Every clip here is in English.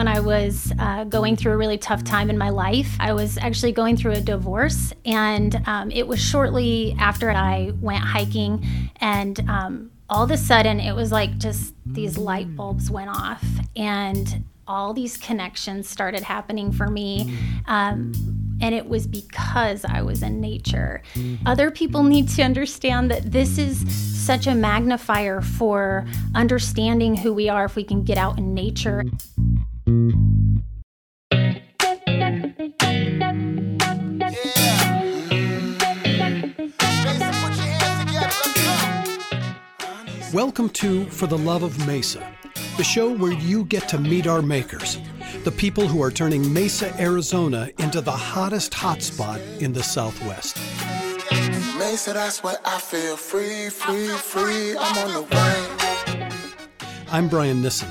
when I was uh, going through a really tough time in my life. I was actually going through a divorce, and um, it was shortly after I went hiking, and um, all of a sudden it was like just these light bulbs went off, and all these connections started happening for me. Um, and it was because I was in nature. Other people need to understand that this is such a magnifier for understanding who we are if we can get out in nature. Welcome to For the Love of Mesa, the show where you get to meet our makers, the people who are turning Mesa, Arizona into the hottest hotspot in the Southwest. Mesa, that's what I feel. Free, free, free. I'm on the way. I'm Brian Nissen.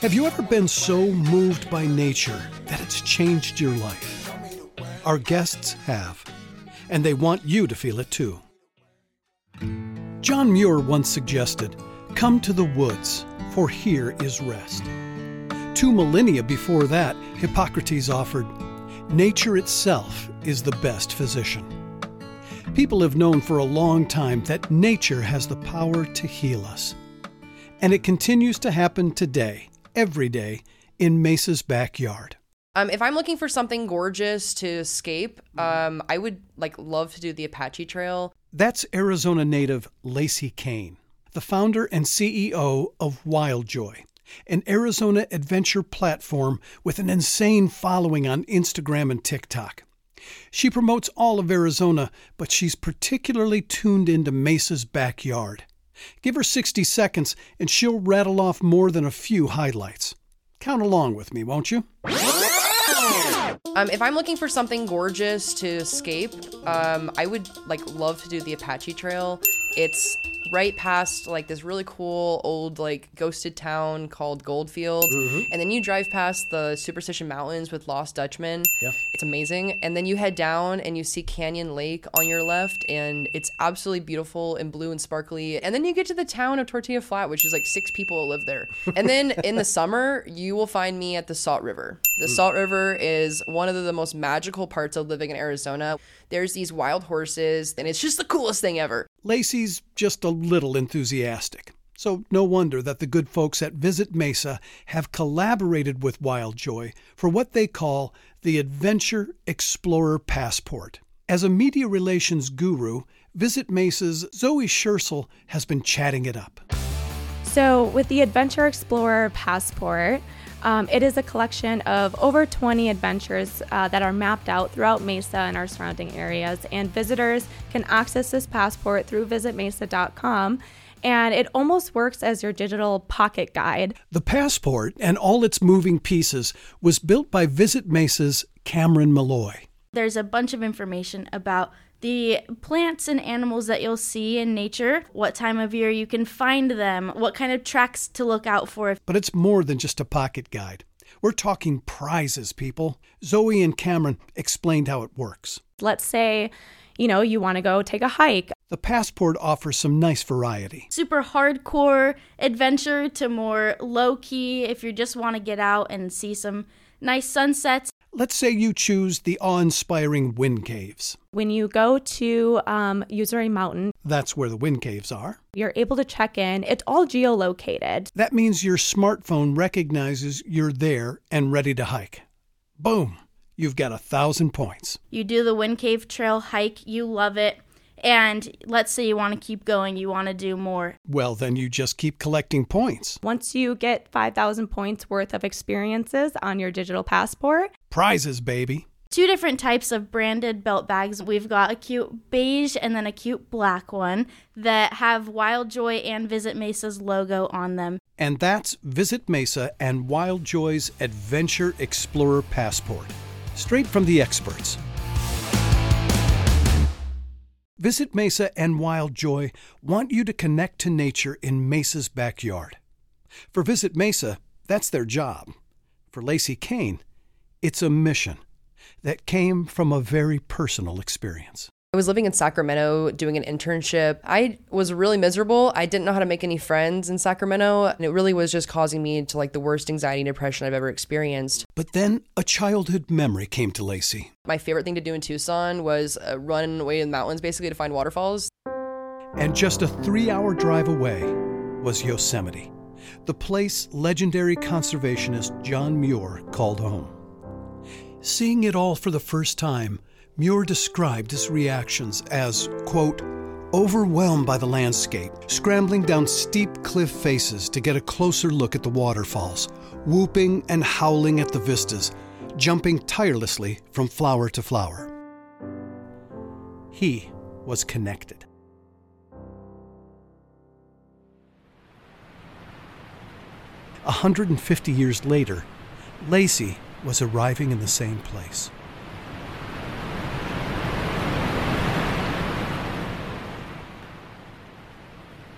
Have you ever been so moved by nature that it's changed your life? Our guests have, and they want you to feel it too. John Muir once suggested, Come to the woods, for here is rest. Two millennia before that, Hippocrates offered, Nature itself is the best physician. People have known for a long time that nature has the power to heal us. And it continues to happen today, every day, in Mesa's backyard. Um, if I'm looking for something gorgeous to escape, um, I would like love to do the Apache Trail. That's Arizona native Lacey Kane, the founder and CEO of Wildjoy, an Arizona adventure platform with an insane following on Instagram and TikTok. She promotes all of Arizona, but she's particularly tuned into Mesa's backyard. Give her 60 seconds and she'll rattle off more than a few highlights. Count along with me, won't you? Um, if I'm looking for something gorgeous to escape, um, I would like love to do the Apache Trail. It's right past like this really cool old like ghosted town called Goldfield, mm-hmm. and then you drive past the Superstition Mountains with Lost Dutchman. Yeah. It's amazing, and then you head down and you see Canyon Lake on your left, and it's absolutely beautiful and blue and sparkly. And then you get to the town of Tortilla Flat, which is like six people live there. And then in the summer, you will find me at the Salt River. The hmm. Salt River is one of the most magical parts of living in Arizona. There's these wild horses, and it's just the coolest thing ever. Lacey's just a little enthusiastic. So, no wonder that the good folks at Visit Mesa have collaborated with Wildjoy for what they call the Adventure Explorer Passport. As a media relations guru, Visit Mesa's Zoe Schersel has been chatting it up. So, with the Adventure Explorer Passport, um, it is a collection of over 20 adventures uh, that are mapped out throughout Mesa and our surrounding areas. And visitors can access this passport through visitmesa.com. And it almost works as your digital pocket guide. The passport and all its moving pieces was built by Visit Mesa's Cameron Malloy. There's a bunch of information about the plants and animals that you'll see in nature, what time of year you can find them, what kind of tracks to look out for. But it's more than just a pocket guide. We're talking prizes, people. Zoe and Cameron explained how it works. Let's say, you know, you want to go take a hike. The passport offers some nice variety. Super hardcore adventure to more low key if you just want to get out and see some nice sunsets. Let's say you choose the awe inspiring wind caves. When you go to um, Usery Mountain, That's where the wind caves are. you're able to check in. It's all geolocated. That means your smartphone recognizes you're there and ready to hike. Boom! You've got a thousand points. You do the Wind Cave Trail hike, you love it. And let's say you want to keep going, you want to do more. Well, then you just keep collecting points. Once you get 5,000 points worth of experiences on your digital passport, Prizes, baby. Two different types of branded belt bags. We've got a cute beige and then a cute black one that have Wild Joy and Visit Mesa's logo on them. And that's Visit Mesa and Wildjoy's Adventure Explorer Passport. Straight from the experts. Visit Mesa and Wildjoy want you to connect to nature in Mesa's backyard. For Visit Mesa, that's their job. For Lacey Kane, it's a mission that came from a very personal experience. I was living in Sacramento doing an internship. I was really miserable. I didn't know how to make any friends in Sacramento, and it really was just causing me to like the worst anxiety and depression I've ever experienced. But then a childhood memory came to Lacey. My favorite thing to do in Tucson was uh, run away in the mountains basically to find waterfalls. And just a three hour drive away was Yosemite, the place legendary conservationist John Muir called home. Seeing it all for the first time, Muir described his reactions as, quote, overwhelmed by the landscape, scrambling down steep cliff faces to get a closer look at the waterfalls, whooping and howling at the vistas, jumping tirelessly from flower to flower. He was connected. A 150 years later, Lacey was arriving in the same place.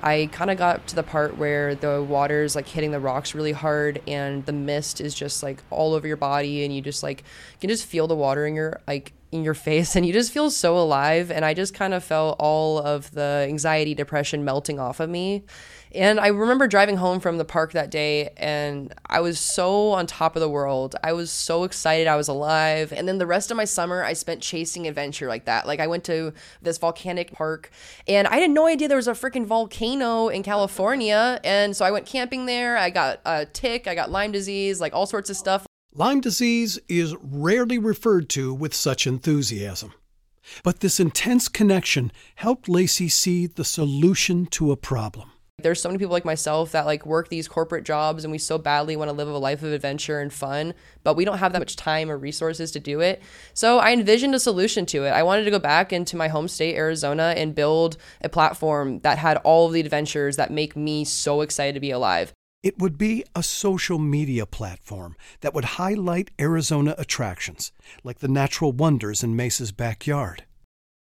I kind of got to the part where the water's like hitting the rocks really hard and the mist is just like all over your body and you just like can just feel the water in your like in your face and you just feel so alive and I just kind of felt all of the anxiety depression melting off of me and I remember driving home from the park that day and I was so on top of the world. I was so excited I was alive. And then the rest of my summer I spent chasing adventure like that. Like I went to this volcanic park and I had no idea there was a freaking volcano in California. And so I went camping there. I got a tick, I got Lyme disease, like all sorts of stuff. Lyme disease is rarely referred to with such enthusiasm. But this intense connection helped Lacey see the solution to a problem. There's so many people like myself that like work these corporate jobs and we so badly want to live a life of adventure and fun, but we don't have that much time or resources to do it. So I envisioned a solution to it. I wanted to go back into my home state, Arizona, and build a platform that had all of the adventures that make me so excited to be alive. It would be a social media platform that would highlight Arizona attractions, like the natural wonders in Mesa's backyard.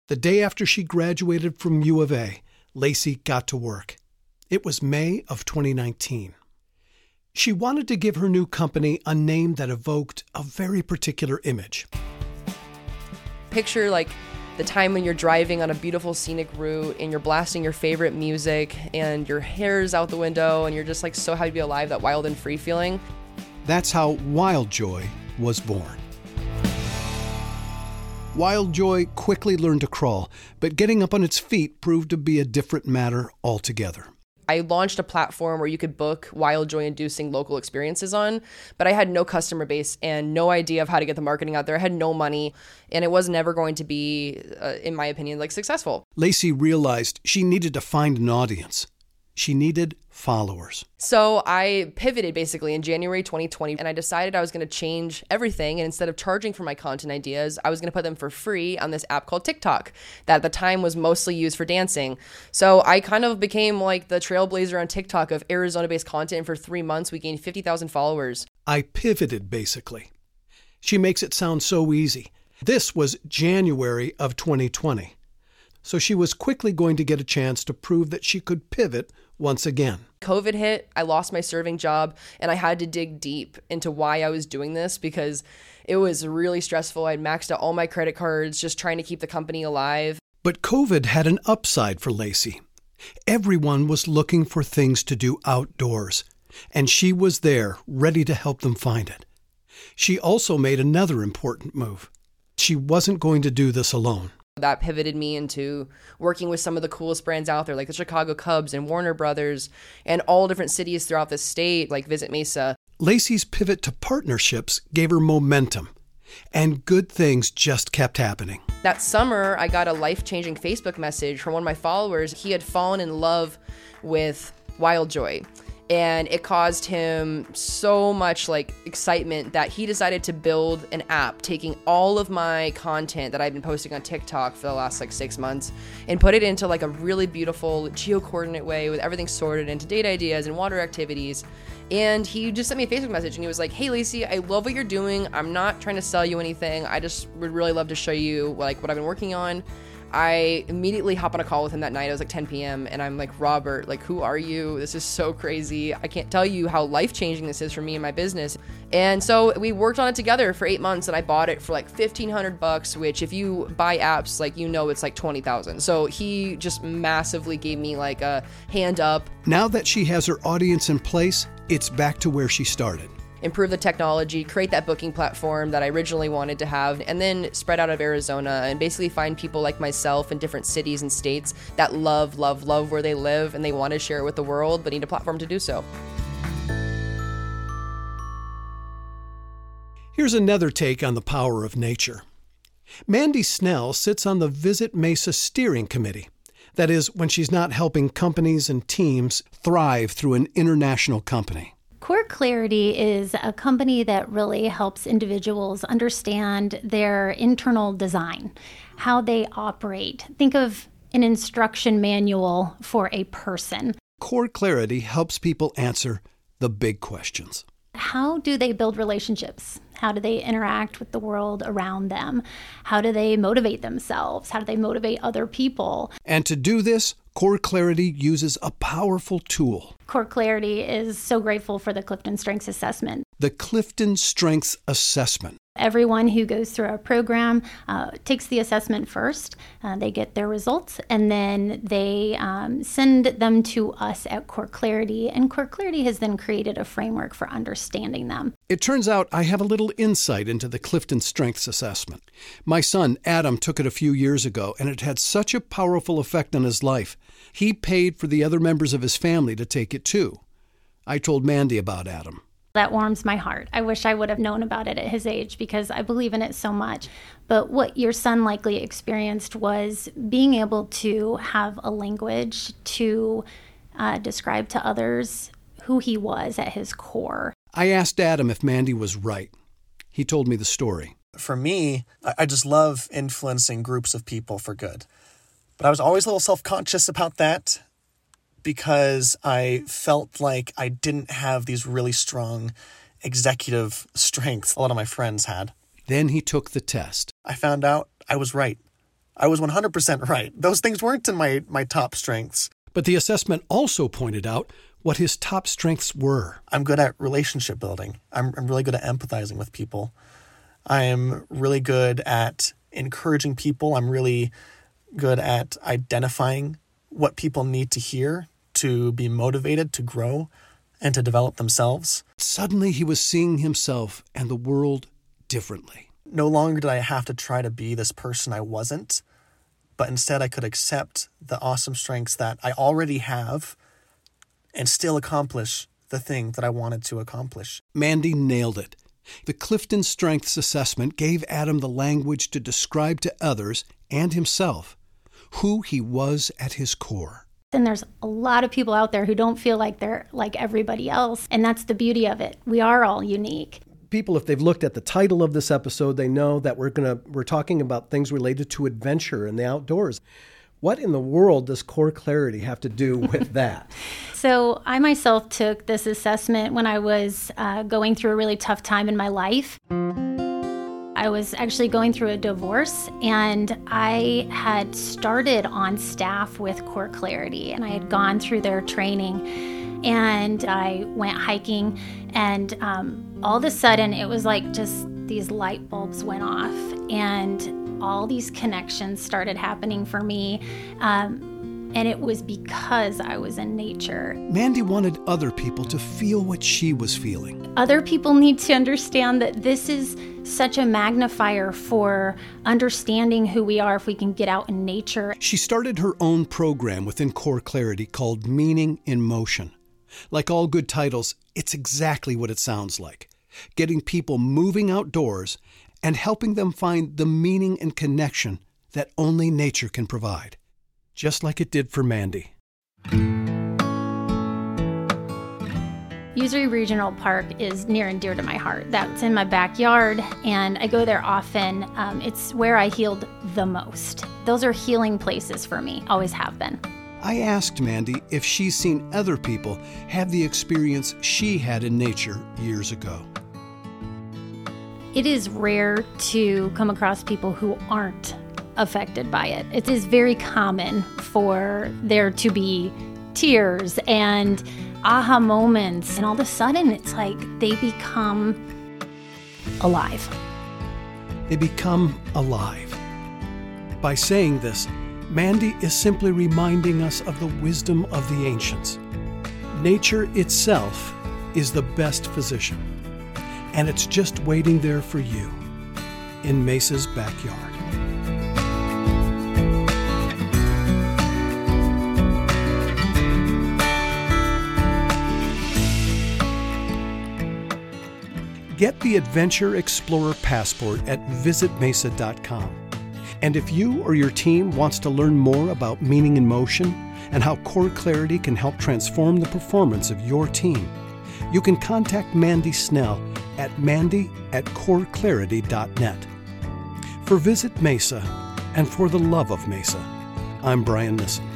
The day after she graduated from U of A, Lacey got to work. It was May of 2019. She wanted to give her new company a name that evoked a very particular image. Picture like the time when you're driving on a beautiful scenic route and you're blasting your favorite music and your hair's out the window and you're just like so happy to be alive, that wild and free feeling. That's how Wild Joy was born. Wild Joy quickly learned to crawl, but getting up on its feet proved to be a different matter altogether. I launched a platform where you could book wild joy inducing local experiences on, but I had no customer base and no idea of how to get the marketing out there. I had no money, and it was never going to be, uh, in my opinion, like successful. Lacey realized she needed to find an audience. She needed followers. So I pivoted basically in January 2020 and I decided I was going to change everything. And instead of charging for my content ideas, I was going to put them for free on this app called TikTok that at the time was mostly used for dancing. So I kind of became like the trailblazer on TikTok of Arizona based content. And for three months, we gained 50,000 followers. I pivoted basically. She makes it sound so easy. This was January of 2020. So she was quickly going to get a chance to prove that she could pivot once again. COVID hit, I lost my serving job, and I had to dig deep into why I was doing this because it was really stressful. I'd maxed out all my credit cards just trying to keep the company alive. But COVID had an upside for Lacey. Everyone was looking for things to do outdoors, and she was there ready to help them find it. She also made another important move. She wasn't going to do this alone. That pivoted me into working with some of the coolest brands out there, like the Chicago Cubs and Warner Brothers, and all different cities throughout the state, like Visit Mesa. Lacey's pivot to partnerships gave her momentum, and good things just kept happening. That summer, I got a life changing Facebook message from one of my followers. He had fallen in love with Wild Joy and it caused him so much like excitement that he decided to build an app taking all of my content that I've been posting on TikTok for the last like 6 months and put it into like a really beautiful geo coordinate way with everything sorted into date ideas and water activities and he just sent me a Facebook message and he was like, "Hey Lacey, I love what you're doing. I'm not trying to sell you anything. I just would really love to show you like what I've been working on." I immediately hop on a call with him that night. It was like 10 p.m. And I'm like, Robert, like, who are you? This is so crazy. I can't tell you how life changing this is for me and my business. And so we worked on it together for eight months and I bought it for like 1500 bucks, which if you buy apps, like, you know, it's like 20,000. So he just massively gave me like a hand up. Now that she has her audience in place, it's back to where she started improve the technology, create that booking platform that I originally wanted to have, and then spread out of Arizona and basically find people like myself in different cities and states that love, love, love where they live and they want to share it with the world but need a platform to do so. Here's another take on the power of nature. Mandy Snell sits on the Visit Mesa Steering Committee. That is, when she's not helping companies and teams thrive through an international company. Core Clarity is a company that really helps individuals understand their internal design, how they operate. Think of an instruction manual for a person. Core Clarity helps people answer the big questions. How do they build relationships? How do they interact with the world around them? How do they motivate themselves? How do they motivate other people? And to do this, Core Clarity uses a powerful tool. Core Clarity is so grateful for the Clifton Strengths Assessment. The Clifton Strengths Assessment. Everyone who goes through our program uh, takes the assessment first. Uh, they get their results and then they um, send them to us at Core Clarity. And Core Clarity has then created a framework for understanding them. It turns out I have a little insight into the Clifton Strengths Assessment. My son, Adam, took it a few years ago and it had such a powerful effect on his life. He paid for the other members of his family to take it too. I told Mandy about Adam. That warms my heart. I wish I would have known about it at his age because I believe in it so much. But what your son likely experienced was being able to have a language to uh, describe to others who he was at his core. I asked Adam if Mandy was right. He told me the story. For me, I just love influencing groups of people for good. But I was always a little self conscious about that because I felt like I didn't have these really strong executive strengths a lot of my friends had. Then he took the test. I found out I was right. I was 100% right. Those things weren't in my, my top strengths. But the assessment also pointed out what his top strengths were. I'm good at relationship building, I'm, I'm really good at empathizing with people. I am really good at encouraging people. I'm really good at identifying what people need to hear to be motivated to grow and to develop themselves. Suddenly, he was seeing himself and the world differently. No longer did I have to try to be this person I wasn't, but instead I could accept the awesome strengths that I already have and still accomplish the thing that I wanted to accomplish. Mandy nailed it. The Clifton Strengths Assessment gave Adam the language to describe to others and himself who he was at his core. And there's a lot of people out there who don't feel like they're like everybody else. And that's the beauty of it. We are all unique. People, if they've looked at the title of this episode, they know that we're gonna we're talking about things related to adventure and the outdoors. What in the world does core clarity have to do with that? so, I myself took this assessment when I was uh, going through a really tough time in my life. I was actually going through a divorce and I had started on staff with Core Clarity and I had gone through their training and I went hiking and um, all of a sudden it was like just these light bulbs went off and all these connections started happening for me. Um, and it was because I was in nature. Mandy wanted other people to feel what she was feeling. Other people need to understand that this is such a magnifier for understanding who we are if we can get out in nature. She started her own program within Core Clarity called Meaning in Motion. Like all good titles, it's exactly what it sounds like getting people moving outdoors and helping them find the meaning and connection that only nature can provide just like it did for Mandy. Usery Regional Park is near and dear to my heart. That's in my backyard, and I go there often. Um, it's where I healed the most. Those are healing places for me, always have been. I asked Mandy if she's seen other people have the experience she had in nature years ago. It is rare to come across people who aren't affected by it. It is very common for there to be tears and aha moments, and all of a sudden it's like they become alive. They become alive. By saying this, Mandy is simply reminding us of the wisdom of the ancients. Nature itself is the best physician, and it's just waiting there for you in Mesa's backyard. Get the Adventure Explorer Passport at visitmesa.com. And if you or your team wants to learn more about meaning in motion and how core clarity can help transform the performance of your team, you can contact Mandy Snell at mandy at coreclarity.net. For Visit Mesa and for the love of Mesa, I'm Brian Nissen.